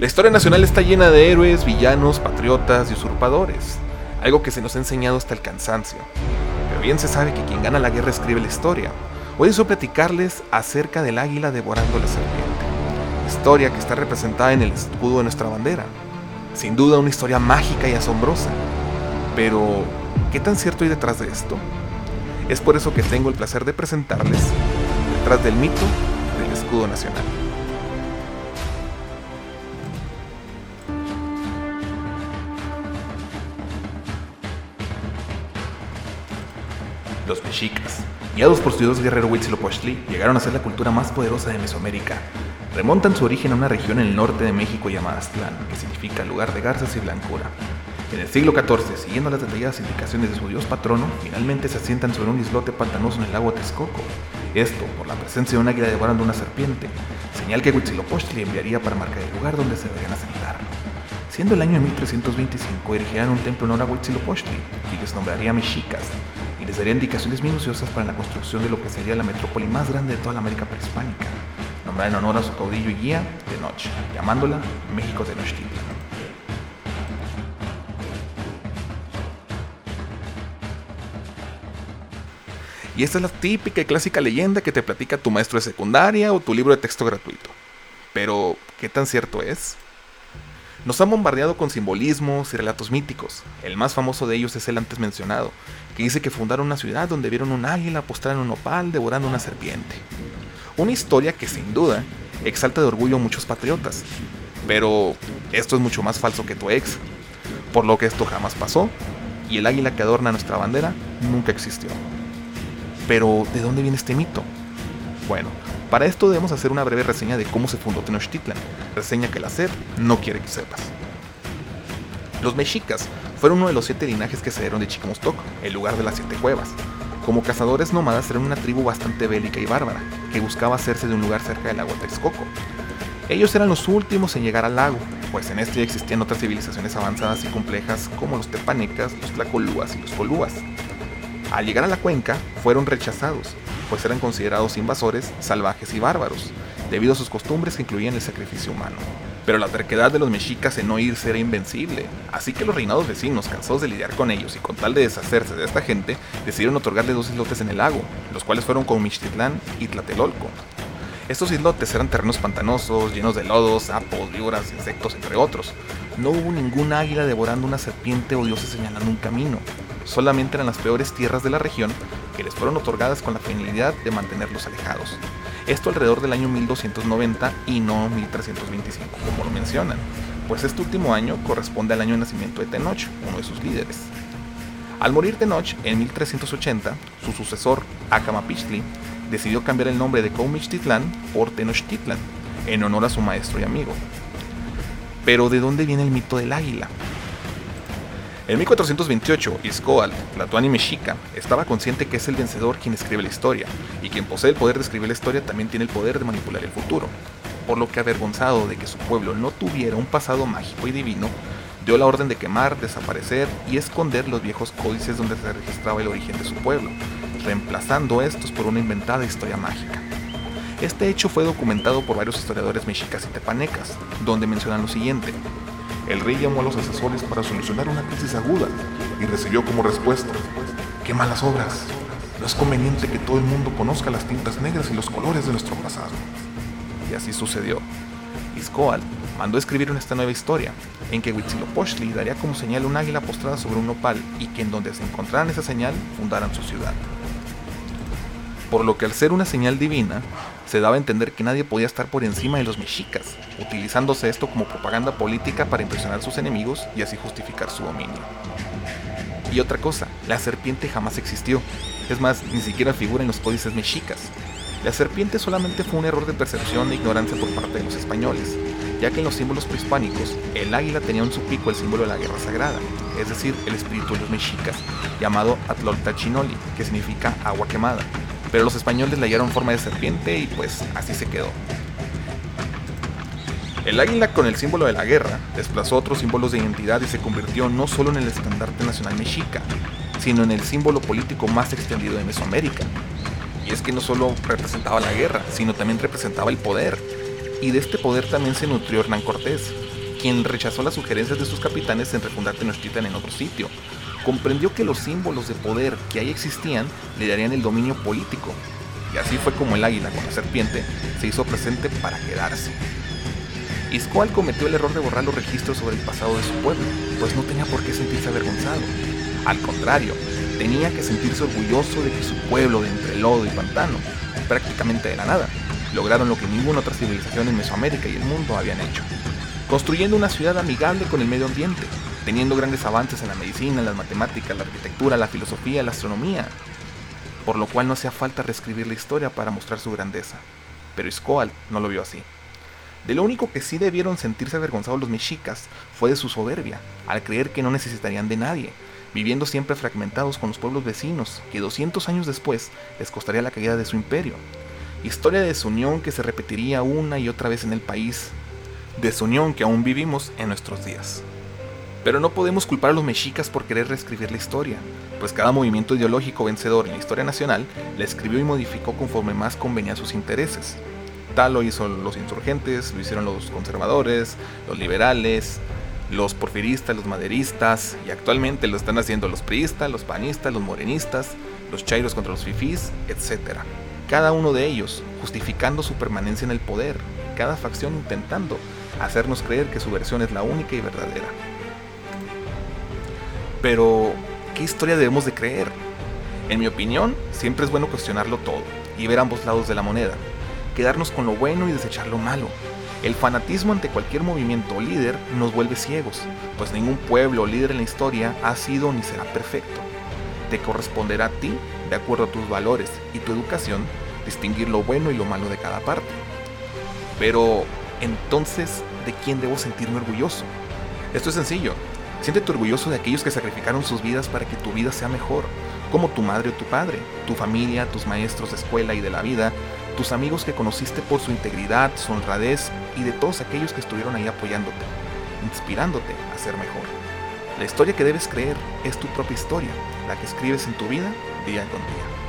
La historia nacional está llena de héroes, villanos, patriotas y usurpadores, algo que se nos ha enseñado hasta el cansancio. Pero bien se sabe que quien gana la guerra escribe la historia. Hoy deseo platicarles acerca del águila devorando la serpiente, historia que está representada en el escudo de nuestra bandera. Sin duda una historia mágica y asombrosa. Pero, ¿qué tan cierto hay detrás de esto? Es por eso que tengo el placer de presentarles detrás del mito del escudo nacional. Los mexicas, guiados por su dios guerrero Huitzilopochtli, llegaron a ser la cultura más poderosa de Mesoamérica. Remontan su origen a una región en el norte de México llamada Aztlán, que significa lugar de garzas y blancura. En el siglo XIV, siguiendo las detalladas indicaciones de su dios patrono, finalmente se asientan sobre un islote pantanoso en el lago Texcoco. Esto por la presencia de un águila devorando una serpiente, señal que Huitzilopochtli enviaría para marcar el lugar donde se deberían asentar. Siendo el año de 1325, erigirán un templo en honor a Huitzilopochtli, y les nombraría mexicas, y les daría indicaciones minuciosas para la construcción de lo que sería la metrópoli más grande de toda la América prehispánica, nombrada en honor a su caudillo y guía, Tenoch, llamándola México Tenochtitlan. Y esta es la típica y clásica leyenda que te platica tu maestro de secundaria o tu libro de texto gratuito. Pero, ¿qué tan cierto es? Nos han bombardeado con simbolismos y relatos míticos. El más famoso de ellos es el antes mencionado, que dice que fundaron una ciudad donde vieron un águila postrar en un opal devorando una serpiente. Una historia que sin duda exalta de orgullo a muchos patriotas. Pero esto es mucho más falso que tu ex, por lo que esto jamás pasó y el águila que adorna nuestra bandera nunca existió. Pero, ¿de dónde viene este mito? Bueno, para esto debemos hacer una breve reseña de cómo se fundó Tenochtitlan, reseña que el hacer no quiere que sepas. Los mexicas fueron uno de los siete linajes que se dieron de Chicamostoc, el lugar de las siete cuevas. Como cazadores nómadas eran una tribu bastante bélica y bárbara, que buscaba hacerse de un lugar cerca del lago Texcoco. Ellos eran los últimos en llegar al lago, pues en este ya existían otras civilizaciones avanzadas y complejas como los tepanecas, los tlacolúas y los colúas. Al llegar a la cuenca, fueron rechazados, pues eran considerados invasores, salvajes y bárbaros, debido a sus costumbres que incluían el sacrificio humano. Pero la terquedad de los mexicas en no irse era invencible, así que los reinados vecinos, cansados de lidiar con ellos y con tal de deshacerse de esta gente, decidieron otorgarle dos islotes en el lago, los cuales fueron Comixtitlán y Tlatelolco. Estos islotes eran terrenos pantanosos, llenos de lodos, sapos, víboras, insectos, entre otros. No hubo ningún águila devorando una serpiente o dioses señalando un camino, solamente eran las peores tierras de la región que les fueron otorgadas con la finalidad de mantenerlos alejados. Esto alrededor del año 1290 y no 1325 como lo mencionan, pues este último año corresponde al año de nacimiento de Tenoch, uno de sus líderes. Al morir Tenoch en 1380, su sucesor, Acamapichtli, decidió cambiar el nombre de Comixtitlán por Tenochtitlan, en honor a su maestro y amigo. Pero ¿de dónde viene el mito del águila? En 1428, Izcoal, Tlatoani Mexica, estaba consciente que es el vencedor quien escribe la historia, y quien posee el poder de escribir la historia también tiene el poder de manipular el futuro. Por lo que avergonzado de que su pueblo no tuviera un pasado mágico y divino, dio la orden de quemar, desaparecer y esconder los viejos códices donde se registraba el origen de su pueblo, reemplazando estos por una inventada historia mágica. Este hecho fue documentado por varios historiadores mexicas y tepanecas, donde mencionan lo siguiente. El rey llamó a los asesores para solucionar una crisis aguda y recibió como respuesta, ¡qué malas obras! No es conveniente que todo el mundo conozca las tintas negras y los colores de nuestro pasado. Y así sucedió. Izcoal mandó escribir esta nueva historia, en que Huitzilopochtli daría como señal un águila postrada sobre un nopal y que en donde se encontraran esa señal fundaran su ciudad. Por lo que al ser una señal divina, se daba a entender que nadie podía estar por encima de los mexicas, utilizándose esto como propaganda política para impresionar a sus enemigos y así justificar su dominio. Y otra cosa, la serpiente jamás existió, es más, ni siquiera figura en los códices mexicas. La serpiente solamente fue un error de percepción e ignorancia por parte de los españoles, ya que en los símbolos prehispánicos, el águila tenía en su pico el símbolo de la guerra sagrada, es decir, el espíritu de los mexicas, llamado Atloltachinoli, que significa agua quemada, pero los españoles le hallaron forma de serpiente y pues así se quedó. El águila con el símbolo de la guerra desplazó otros símbolos de identidad y se convirtió no solo en el estandarte nacional mexica, sino en el símbolo político más extendido de Mesoamérica. Y es que no solo representaba la guerra, sino también representaba el poder. Y de este poder también se nutrió Hernán Cortés, quien rechazó las sugerencias de sus capitanes en refundar Tenochtitlan en otro sitio. Comprendió que los símbolos de poder que ahí existían le darían el dominio político. Y así fue como el águila con la serpiente se hizo presente para quedarse. Iscoal cometió el error de borrar los registros sobre el pasado de su pueblo, pues no tenía por qué sentirse avergonzado. Al contrario, tenía que sentirse orgulloso de que su pueblo de entre lodo y pantano, prácticamente de la nada, lograron lo que ninguna otra civilización en Mesoamérica y el mundo habían hecho. Construyendo una ciudad amigable con el medio ambiente, teniendo grandes avances en la medicina, las matemáticas, la arquitectura, la filosofía, la astronomía, por lo cual no hacía falta reescribir la historia para mostrar su grandeza. Pero Iscoal no lo vio así. De lo único que sí debieron sentirse avergonzados los mexicas fue de su soberbia, al creer que no necesitarían de nadie, viviendo siempre fragmentados con los pueblos vecinos, que 200 años después les costaría la caída de su imperio. Historia de desunión que se repetiría una y otra vez en el país, desunión que aún vivimos en nuestros días. Pero no podemos culpar a los mexicas por querer reescribir la historia, pues cada movimiento ideológico vencedor en la historia nacional la escribió y modificó conforme más convenía a sus intereses. Tal lo hizo los insurgentes, lo hicieron los conservadores, los liberales, los porfiristas, los maderistas, y actualmente lo están haciendo los priistas, los panistas, los morenistas, los chairos contra los fifís, etc. Cada uno de ellos justificando su permanencia en el poder, cada facción intentando hacernos creer que su versión es la única y verdadera. Pero, ¿qué historia debemos de creer? En mi opinión, siempre es bueno cuestionarlo todo y ver ambos lados de la moneda, quedarnos con lo bueno y desechar lo malo, el fanatismo ante cualquier movimiento o líder nos vuelve ciegos, pues ningún pueblo o líder en la historia ha sido ni será perfecto. Te corresponderá a ti, de acuerdo a tus valores y tu educación, distinguir lo bueno y lo malo de cada parte. Pero, entonces, ¿de quién debo sentirme orgulloso? Esto es sencillo. Siéntete orgulloso de aquellos que sacrificaron sus vidas para que tu vida sea mejor, como tu madre o tu padre, tu familia, tus maestros de escuela y de la vida, tus amigos que conociste por su integridad, su honradez y de todos aquellos que estuvieron ahí apoyándote, inspirándote a ser mejor. La historia que debes creer es tu propia historia, la que escribes en tu vida día con día.